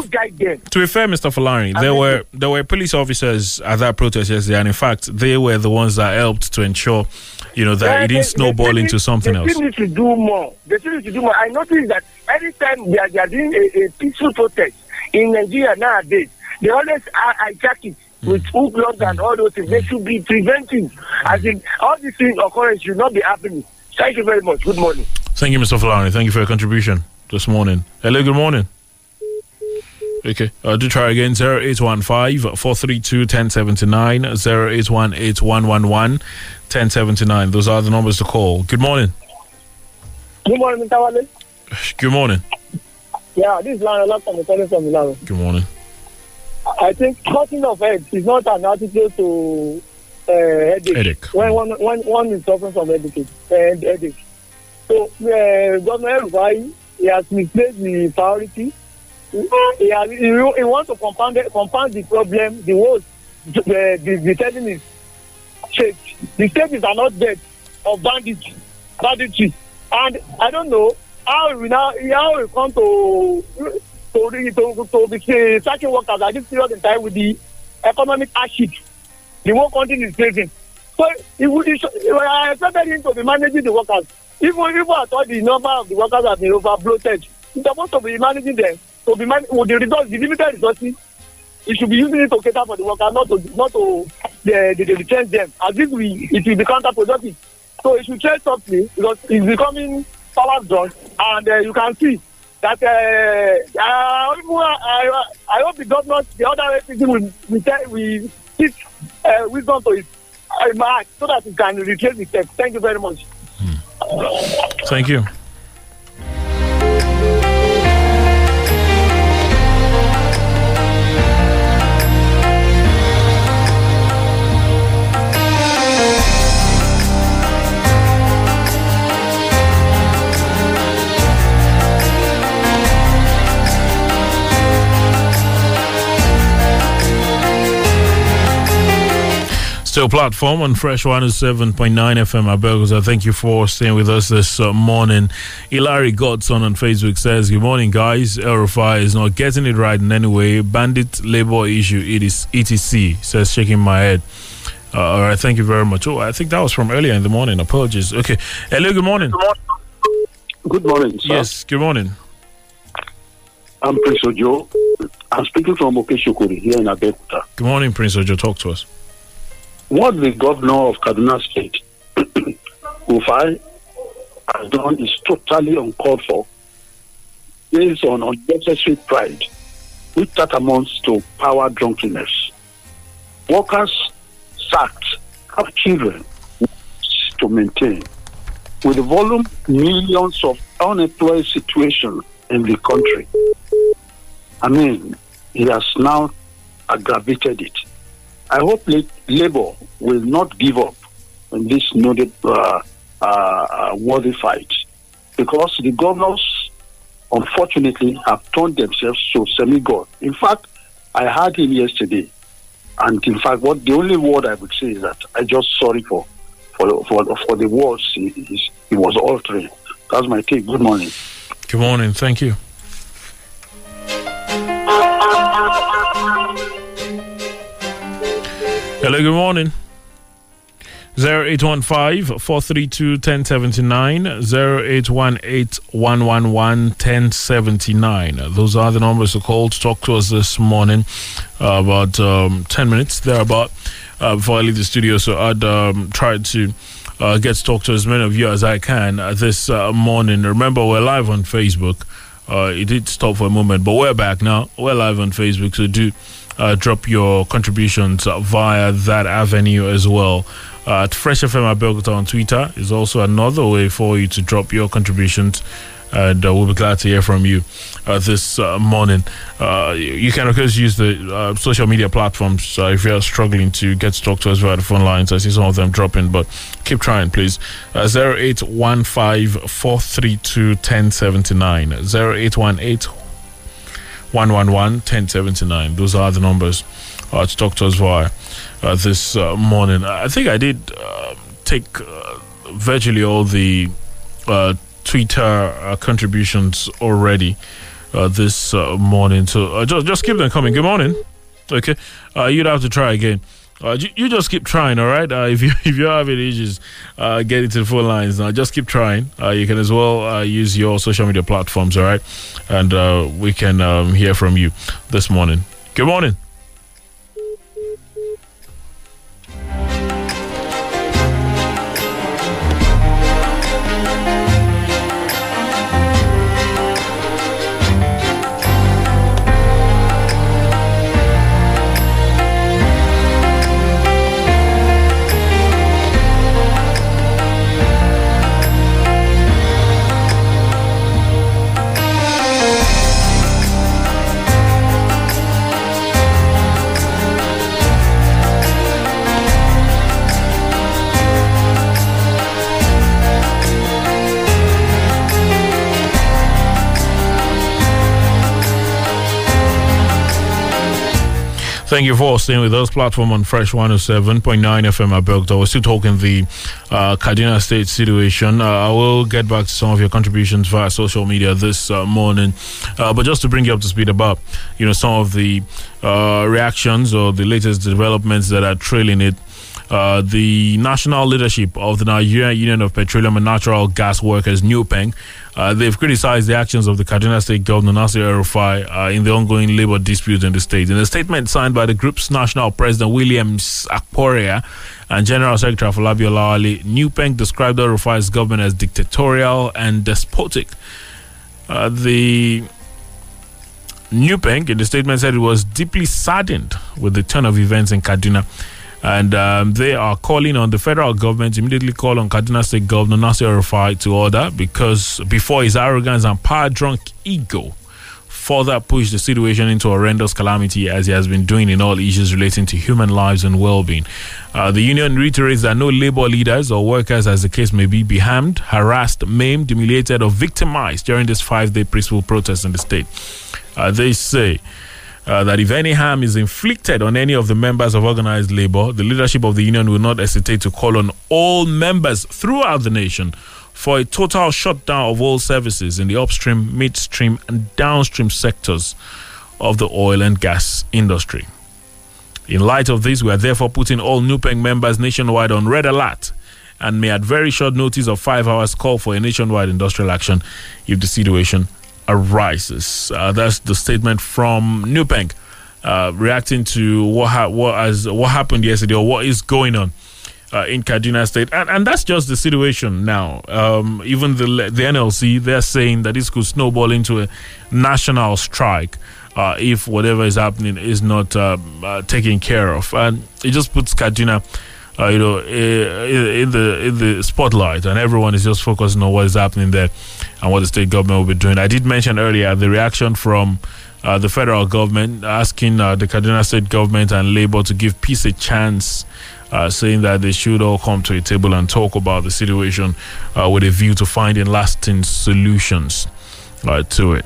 To be fair, Mr. Falani, there were there were police officers at that protest yesterday, and in fact, they were the ones that helped to ensure, you know, that Yeah, it didn't snowball they into something they else. still need to do more. They still need to do more. I noticed that every time they are, they are doing a, a peaceful protest in Nigeria nowadays, they always hijack it with hook laws and all those things. They should be preventing. I think all these things occurrence should not be happening. Thank you very much. Good morning. Thank you, Mr. Falani. Thank you for your contribution this morning. Hello, good morning. Okay, uh, do try again 0815 432 1079 0818 111 1079. Those are the numbers to call. Good morning. Good morning, Mr. Wale. Good morning. Yeah, this is time calling from Milano. Good morning. I think cutting of heads is not an attitude to uh, headache. Headache. When one, when one is suffering from headache. Uh, headache. So, uh, Governor Rufai, he has misplaced the priority. He, has, he, he wants to compound, it- compound the problem, the worst. The, the, the telling is state. The states are not dead of banditry. banditry. And I don't know how we now how we come to to to to be searching workers at this period in time with the economic hardship the whole country is facing. So it would it, should- I expected him to be managing the workers. Even even I thought the number of the workers have been over bloated. He's supposed to be managing them to be man with the results the limited resources. He should be using it to cater for the workers, not to not to the the, the retrench them. As if we it will be counterproductive. So it should change something because it's becoming power drunk and uh, you can see that uh, uh, I, I hope the government, the other people will, will, will teach uh, wisdom to his uh, so that he can retrace step. Thank you very much. Thank you. Still platform on Fresh 107.9 FM. I thank you for staying with us this uh, morning. Hilary Godson on Facebook says, Good morning, guys. Elrufai is not getting it right in any way. Bandit labor issue, it is ETC, says, shaking my head. Uh, all right, thank you very much. Oh, I think that was from earlier in the morning. Apologies. Okay. Hello, good morning. Good morning, sir. Yes, good morning. I'm Prince Ojo. I'm speaking from Okeshokuri here in Abeokuta. Good morning, Prince Ojo. Talk to us. What the governor of Kaduna State, Ufai, has done is totally uncalled for, based on unnecessary pride, which that amounts to power drunkenness. Workers sacked have children to maintain. With the volume millions of unemployed situation in the country, I mean, he has now aggravated it. I hope la- Labour will not give up in this noted uh, uh, uh, worthy fight because the governors, unfortunately, have turned themselves to semi-god. In fact, I heard him yesterday, and in fact, what the only word I would say is that I just sorry for for for, for the words he, he was altering. That's my take. Good morning. Good morning. Thank you. Hello, good morning. 0815 432 1079 0818 111 1079. Those are the numbers to call to talk to us this morning. Uh, about um, 10 minutes thereabout uh, before I leave the studio. So I'd um, try to uh, get to talk to as many of you as I can uh, this uh, morning. Remember, we're live on Facebook. Uh, it did stop for a moment, but we're back now. We're live on Facebook, so do uh, drop your contributions via that avenue as well. Uh, at Fresh FM Abeokuta on Twitter is also another way for you to drop your contributions, and uh, we'll be glad to hear from you uh, this uh, morning. Uh, you you can, of course, use the social media platforms if you're struggling to get to talk to us via the phone lines. I see some of them dropping, but keep trying, please. Uh, 0815 432 1079. 0818 111 1079. Those are the numbers uh, to talk to us via uh, this uh, morning. I think I did uh, take uh, virtually all the uh, Twitter uh, contributions already this morning. So just, just keep them coming. Good morning. Okay. You'd have to try again. Uh, you, you just keep trying, all right? Uh, if you if you're having issues uh, getting to the phone lines now, just keep trying. Uh, you can as well uh, use your social media platforms, all right? And uh, we can um, hear from you this morning. Good morning. Thank you for staying with us. Platform on Fresh 107.9 FM Abeokuta. We're still talking the uh, Kaduna State situation. Uh, I will get back to some of your contributions via social media this uh, morning. Uh, but just to bring you up to speed about, you know, some of the uh, reactions or the latest developments that are trailing it. Uh, the national leadership of the Nigerian Union of Petroleum and Natural Gas Workers, NUPENG, uh, they've criticized the actions of the Kaduna State Governor Nasir El-Rufai uh, in the ongoing labor dispute in the state. In a statement signed by the group's national president Williams Akporeha and General Secretary Afolabi Olawale, NUPENG described El-Rufai's government as dictatorial and despotic. Uh, the NUPENG in the statement said it was deeply saddened with the turn of events in Kaduna and um, they are calling on the federal government to immediately call on Kaduna State Governor Nasir Rufai to order because before his arrogance and power drunk ego further push the situation into horrendous calamity as he has been doing in all issues relating to human lives and well-being. Uh, the union reiterates that no labor leaders or workers, as the case may be, be harmed, harassed, maimed, humiliated, or victimized during this five-day peaceful protest in the state. Uh, they say uh, that if any harm is inflicted on any of the members of organized labor, the leadership of the union will not hesitate to call on all members throughout the nation for a total shutdown of all services in the upstream, midstream, and downstream sectors of the oil and gas industry. In light of this, we are therefore putting all NUPENG members nationwide on red alert and may at very short notice of five hours call for a nationwide industrial action if the situation arises. Uh, that's the statement from NUPENG, uh, reacting to what ha- what has what happened yesterday or what is going on uh, in Kaduna State, and and that's just the situation now. Um, even the the NLC they're saying that this could snowball into a national strike. Uh, if whatever is happening is not uh, uh, taken care of, and it just puts Kaduna, uh, you know, in the in the spotlight, and everyone is just focusing on what is happening there and what the state government will be doing. I did mention earlier the reaction from uh, the federal government asking uh, the Kaduna state government and Labour to give peace a chance. Uh, saying that they should all come to a table and talk about the situation uh, with a view to finding lasting solutions uh, to it.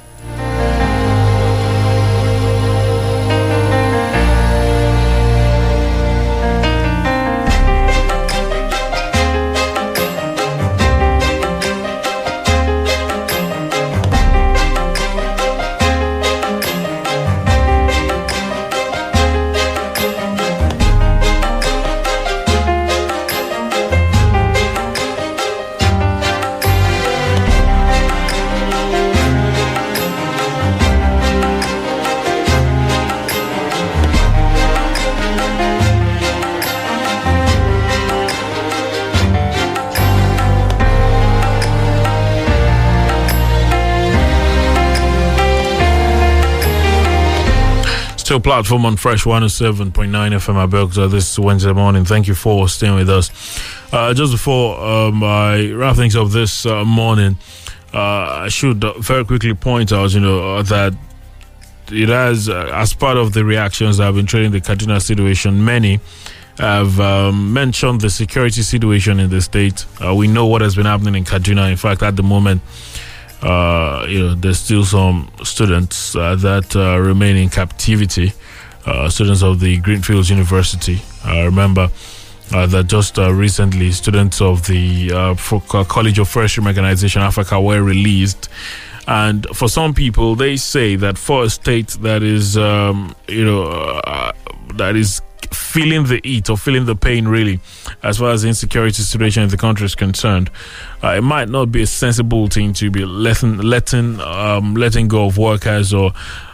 Still platform on Fresh 107.9 FM Abeokuta this Wednesday morning. Thank you for staying with us. Uh, just before um, I wrap things up this uh, morning, uh, I should very quickly point out, you know, uh, that it has, uh, as part of the reactions that have been trailing the Kaduna situation, many have um, mentioned the security situation in the state. Uh, we know what has been happening in Kaduna. In fact, at the moment, uh, you know, there's still some students uh, that uh, remain in captivity. Uh, students of the Greenfields University. I remember uh, that just uh, recently, students of the College of Forestry Mechanization Afaka were released. And for some people, they say that for a state that is, um, you know, that is feeling the heat or feeling the pain really as far as the insecurity situation in the country is concerned uh, it might not be a sensible thing to be letting letting um, letting go of workers or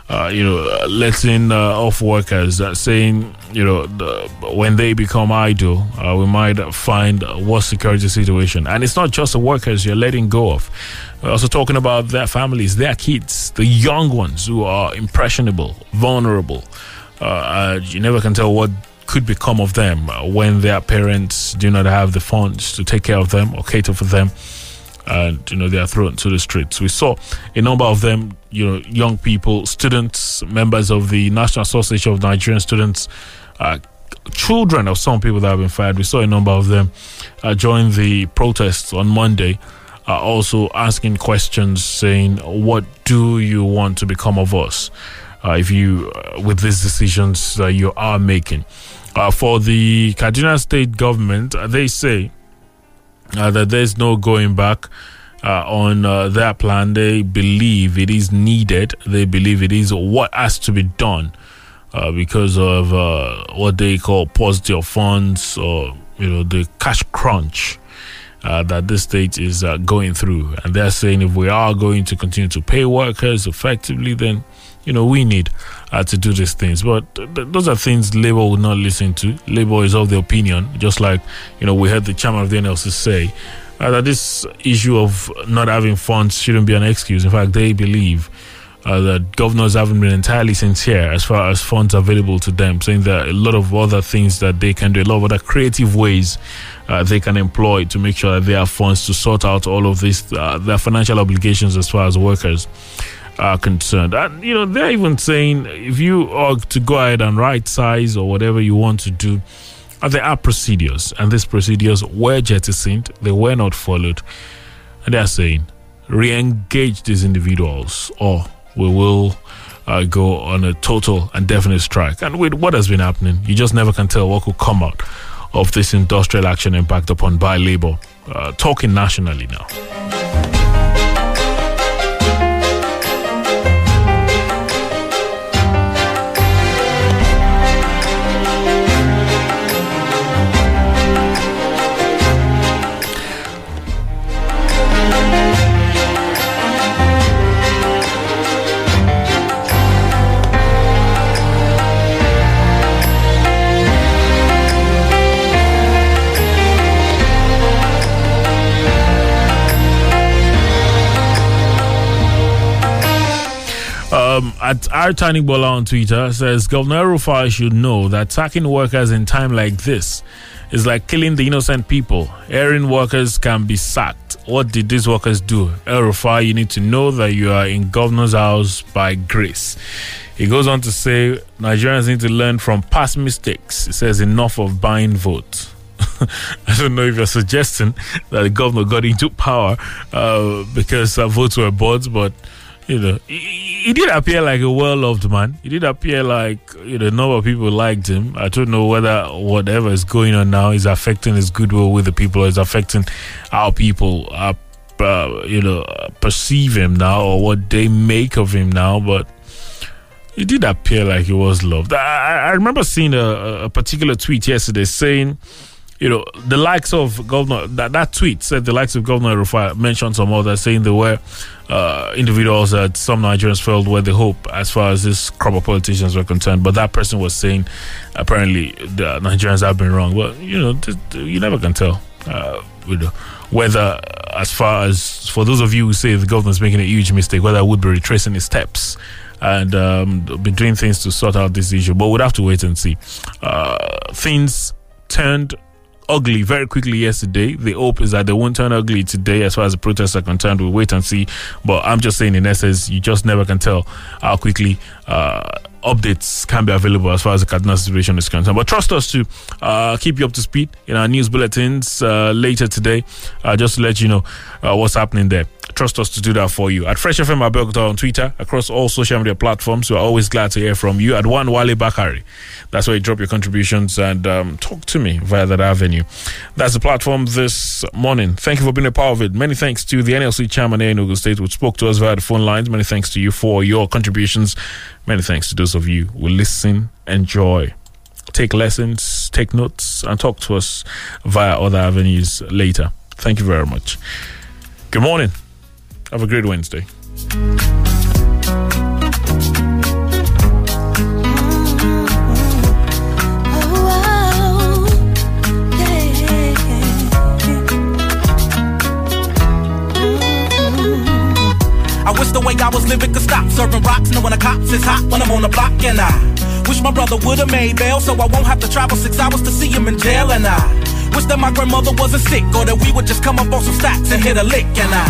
uh, you know letting uh, off workers. Saying you know the, when they become idle uh, we might find worse security situation. And it's not just the workers you're letting go of. We're also talking about their families their kids the young ones who are impressionable vulnerable. Uh, you never can tell what could become of them. Uh, when their parents do not have the funds to take care of them or cater for them and you know they are thrown to the streets. We saw a number of them you know young people students members of the national association of nigerian students uh, children of some people that have been fired. We saw a number of them uh, join the protests on monday uh, also asking questions saying what do you want to become of us uh, if you uh, with these decisions that you are making. Uh, for the Kaduna State government, uh, they say uh, that there's no going back uh, on uh, their plan. They believe it is needed. They believe it is what has to be done uh, because of uh, what they call positive funds or you know the cash crunch. That this state is going through, and they're saying if we are going to continue to pay workers effectively, then you know we need uh, to do these things. But th- th- those are things Labour will not listen to. Labour is of the opinion, just like you know we heard the chairman of the NLC say uh, that this issue of not having funds shouldn't be an excuse. In fact, they believe uh, that governors haven't been entirely sincere as far as funds available to them, saying that a lot of other things that they can do, a lot of other creative ways uh, they can employ to make sure that they have funds to sort out all of these uh, their financial obligations as far as workers are concerned. And you know, they're even saying if you are to go ahead and right size or whatever you want to do, uh, there are procedures, and these procedures were jettisoned, they were not followed, and they are saying re-engage these individuals or we will uh, go on a total and definite strike. And with what has been happening, you just never can tell what could come out of this industrial action impact upon by labor. Uh, talking nationally now. Um, at our Tiny Bola on Twitter says Governor Rufai should know that attacking workers in time like this is like killing the innocent people. Erring workers can be sacked. What did these workers do? Rufai, you need to know that you are in governor's house by grace. He goes on to say Nigerians need to learn from past mistakes. He says enough of buying votes. I don't know if you're suggesting that the governor got into power uh, because uh, votes were bought, but you know, he, he did appear like a well loved man. He did appear like you know, a number of people liked him. I don't know whether whatever is going on now is affecting his goodwill with the people or is affecting how people are, uh, you know, perceive him now or what they make of him now, but. He did appear like he was loved. I, I remember seeing a, a particular tweet yesterday saying, you know, the likes of Governor, that, that tweet said the likes of Governor Rufai mentioned some others saying there were uh, individuals that some Nigerians felt were the hope as far as this crop of politicians were concerned. But that person was saying apparently the Nigerians have been wrong. Well, you know, th- th- you never can tell. Uh, whether, as far as for those of you who say the government's making a huge mistake, whether I would be retracing his steps and um, be doing things to sort out this issue. But we'd have to wait and see. Uh, things turned ugly very quickly yesterday. The hope is that they won't turn ugly today as far as the protests are concerned. We'll wait and see. But I'm just saying, in essence, you just never can tell how quickly uh, updates can be available as far as the Kaduna situation is concerned. But trust us to uh, keep you up to speed in our news bulletins uh, later today, uh, just to let you know uh, what's happening there. Trust us to do that for you. At Fresh FM Abeokuta on Twitter, across all social media platforms, we're always glad to hear from you. At One Wale Bakari, that's where you drop your contributions and um, talk to me via that avenue. That's the platform this morning. Thank you for being a part of it. Many thanks to the NLC chairman in Ogun State, who spoke to us via the phone lines. Many thanks to you for your contributions. Many thanks to those of you who listen, enjoy, take lessons, take notes, and talk to us via other avenues later. Thank you very much. Good morning. Have a great Wednesday. I wish the way I was living could stop serving rocks, knowing the cops is hot when I'm on the block, and I wish my brother would've made bail so I won't have to travel six hours to see him in jail, and I wish that my grandmother wasn't sick or that we would just come up on some stacks and hit a lick, and I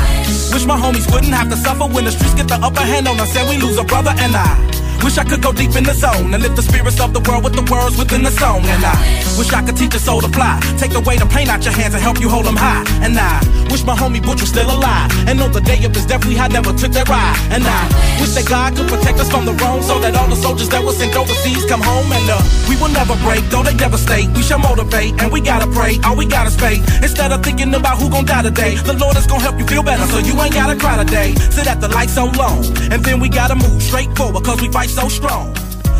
wish my homies wouldn't have to suffer when the streets get the upper hand on us and we lose a brother, and I wish I could go deep in the zone and lift the spirits of the world with the words within the song. And I wish I could teach a soul to fly, take away the pain out your hands and help you hold them high. And I wish my homie Butch was still alive and know the day of his death we had never took that ride. And I wish that God could protect us from the wrong so that all the soldiers that were sent overseas come home and uh, we will never break, though they devastate. We shall motivate and we gotta pray, all we gotta faith. Instead of thinking about who gon' die today, the Lord is gonna help you feel better so you ain't gotta cry today. Sit at the light so long and then we gotta move straight forward cause we fight so strong.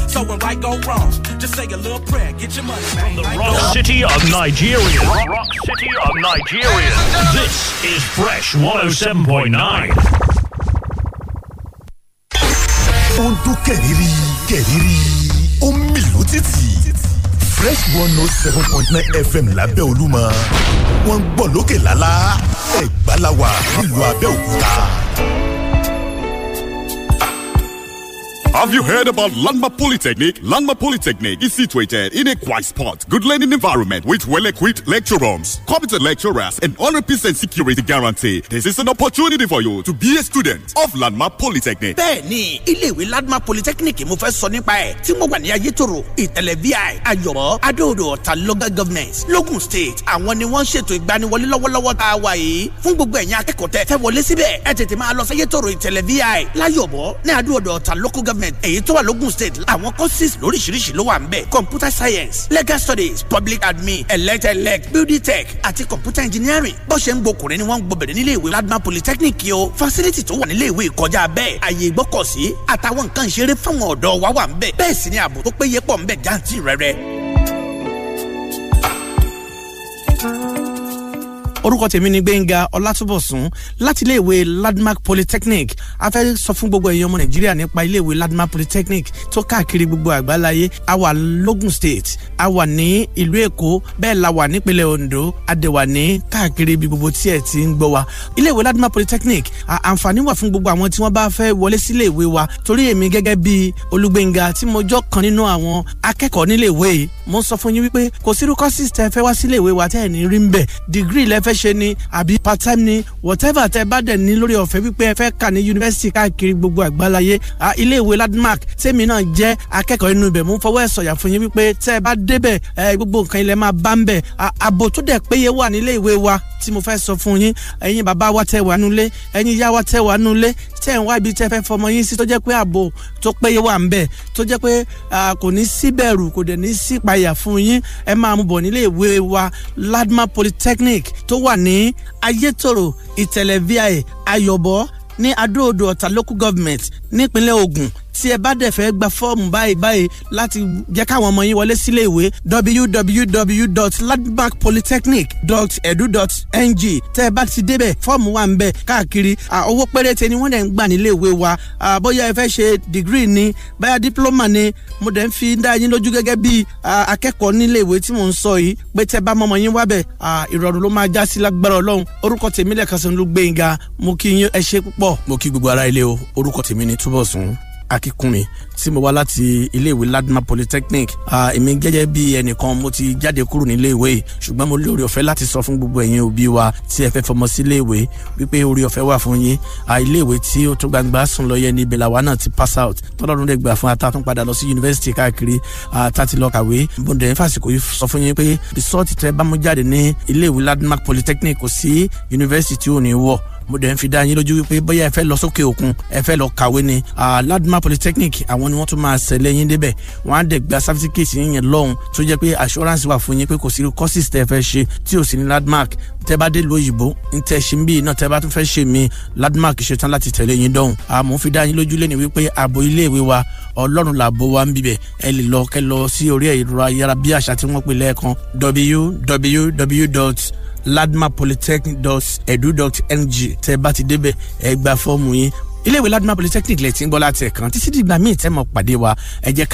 So when right go wrong, just say a little prayer, get your money, man. The Rock City of Nigeria. Rock, Rock City of Nigeria. This is Fresh 107.9. ó ń dún kẹ̀rìírí kẹ̀rìírí ó ń mì lótìtì fresh one note seven point nine fm lábẹ́ olúmọ wọ́n ń gbọ́ lókè lálá ẹ̀gbá la wà nílùú abẹ́òkúta. Have you heard about Landmark Polytechnic? Landmark Polytechnic is situated in a quiet spot, good learning environment with well-equipped lecture rooms, competent lecturers, and 100% security guarantee. This is an opportunity for you to be a student of Landmark Polytechnic. bẹ́ẹ̀ni iléèwé landmark polytechnic mo fẹ́ sọ nípa ẹ̀ tí mo wà ní ayétòrò ìtẹ̀lẹ̀ vi ayọ̀bọ̀ adóodò ọ̀tà local government logun state àwọn ni wọ́n ń ṣètò ìgbaniwọlé lọ́wọ́lọ́wọ́ tá a wà yìí fún gbogbo ẹ̀yin akẹ́kọ̀ọ́ tẹ́ fẹ́ wọlé síbẹ̀ ẹ tètè máa lọ sí ayétòrò ìtẹ̀lẹ̀ vi láyọ̀bọ̀ ní adóodò ọ̀tà local government èyí tó wà logun state àwọn courses lóríṣiríṣi ló wà ń bẹ̀. Computer science legal studies public admin elect elect building tech àti computer engineering. Bó ṣe ń gbokùnrin ni wọ́n ń gbobìnrin nílé ìwé landmark polytechnic o. Facility tó wà nílé ìwé kọjá bẹ́ẹ̀ àyè ìgbọ́kọ̀sí àtàwọn nǹkan ìṣeré fáwọn ọ̀dọ́ wa wà ń bẹ̀. Bẹ́ẹ̀ sì ni ààbò tó péye pọ̀ ń bẹ̀ jáǹtì rẹ̀rẹ̀. Orúkọ tèmi ni gbẹ̀ngà ọlátúbọ̀sún láti iléèwé landmark polytechnic. A fẹ́ sọ fún gbogbo èèyàn ọmọ nàìjíríà nípa iléèwé landmark polytechnic tó káàkiri gbogbo àgbáláyé. A wà logun state a wà ní ìlú èkó bẹ́ẹ̀ la wà nípínlẹ̀ ondo a dẹ̀ wà ní káàkiri ibi gbogbo tí ẹ̀ ti ń gbọ́ wa. Iléèwé landmark polytechnic àǹfààní wà fún gbogbo àwọn tí wọ́n bá fẹ́ wọlé sí iléèwé wa. Torí èmi gẹ́gẹ́ bí olùgbẹ̀ngà tí mo jọ́ kan nínú àwọn akẹ́kọ̀ọ́ níléèwé mo sọ fún yín wípé kò sí tẹ́ fẹ́ wá sí iléèwé wa tẹ́ ẹ̀ ní rí ń bẹ̀. Degree lẹ́fẹ́ fẹ́ ṣe ni àbí part time ni whatever tẹ bá dẹ̀ ní lórí ọ̀fẹ́ wípé ẹ fẹ́ kà ní yunifásitì káàkiri gbogbo àgbáláyé iléèwé landmark tèmi náà jẹ́ akẹ́kọ̀ọ́ inú ibẹ̀. Mú fọwọ́ ẹ̀ sọ̀yà fún yín wípé tẹ́ bá débẹ̀ gbogbo nǹkan ilẹ̀ máa bá ń bẹ̀. Ààbò tó dẹ̀ péye wà nílé ìwé wa tí mo fẹ́ sọ fún yín. Ẹ̀yin bàbá wa tẹ́ wà nulẹ̀ ẹ̀yin ìyá wa tẹ́ wà nulẹ̀ tẹ́ ń wá ibi tẹ́ fẹ́ fọmọ yín sí tó jẹ́ pé ààbò tó péye wà ń bẹ̀ tó jẹ́ pé kò ní sí bẹ̀rù kò dẹ̀ ní sí ìpayà fún yín ẹ máa mú bọ̀ nílé ìwé wa landmark polytechnic tó wà ní ayétòrò ìtẹ̀lẹ̀ vi ayọ̀bọ̀ ní adóodò ọ̀tà local government nípínlẹ̀ ogun tí ẹ bá dẹ̀ fẹ́ gba fọ́ọ̀mù báyìí báyìí láti jẹ́ káwọn ọmọ yín wọlé sílé ìwé www.landmarkpolytechnic.edu.ng tẹ́ ẹ bá ti débẹ̀ fọ́ọ̀mù wà ń bẹ̀ káàkiri. Owó péréte ni wọ́n dẹ̀ ń gbà nílé ìwé wa. Bóyá ẹ fẹ́ ṣe degree ni bóyá diploma ni mo dẹ̀ ń fi dá yín lójú gẹ́gẹ́ bí akẹ́kọ̀ọ́ nílé ìwé tí mò ń sọ yìí. Pé tẹ́ bá mọ́mọ́ yín wábẹ̀ ìrọ̀rùn ló máa já sí lágbára ọlọ́run. Orúkọ tèmi lẹ́ẹ̀kan sọ ló gbẹ̀ngà mo kí yín ẹ ṣe púpọ̀. Mo kí gbogbo ara ilé o. Orúkọ tèmi ni túbọ̀sùn akínkùnmi tí mo wá láti iléèwé ladma polytechnic. Èmi gẹ́gẹ́ bí ẹnìkan mo ti jáde kúrò nílé ìwé ṣùgbọ́n mo lórí ọ̀fẹ́ láti sọ fún gbogbo ẹ̀yin òbí wa tí ẹ fẹ́ fọmọ sí iléèwé wípé orí ọ̀fẹ́ wà fún yín. Iléèwé tí ó tó gbangba sùn lọ ní ibẹ̀ náà ti pass out. Tọ́lọ́run dẹ̀ gbà fún ata tún padà lọ sí yunifásitì káàkiri tá ti lọ kàwé. Mo dẹ̀ fàsìkò yìí sọ fún yín pé rìsọ́ọ̀tì tẹ bá mú jáde ní iléèwé ladma polytechnic kò sí yunifásitì ò ní wọ̀ mo dẹ̀ ń fi dá yín lójú wípé bóyá ẹ fẹ́ lọ sókè òkun ẹ fẹ́ lọ kàwé ni ladma polytechnic àwọn ni wọ́n tún máa ṣẹlẹ̀ yín débẹ̀. Wọ́n á dẹ̀ certificate yín lọ́hùn tó jẹ́ pé assurance wà fún yín pé kò sí courses tẹ́ fẹ́ ṣe tí ò sí ní landmark tẹ́ bá dé lóyìnbó ń tẹ́ ṣe ń bí náà tẹ́ bá tún fẹ́ ṣe mí landmark ṣetán láti tẹ̀lé yín dọ́hùn. Àmọ́ fi dá yín lójú lẹ́nu wípé ààbò iléèwé wa ọlọ́run làbò wa ń bibẹ̀ ẹ lè lọ kẹ́ lọ sí orí ẹ̀rọ ayára bí àṣà tí wọ́n pè lẹ́ẹ̀kan www ladmapolytechnic.edu.ng tẹ bá ti débẹ̀ ẹ gba fọ́ọ̀mù yín iléèwé ladma polytechnic lẹ ti ń gbọ́ láti ẹ̀kan títí dìgbà míì tẹ́ mọ̀ pàdé wa ẹ jẹ́.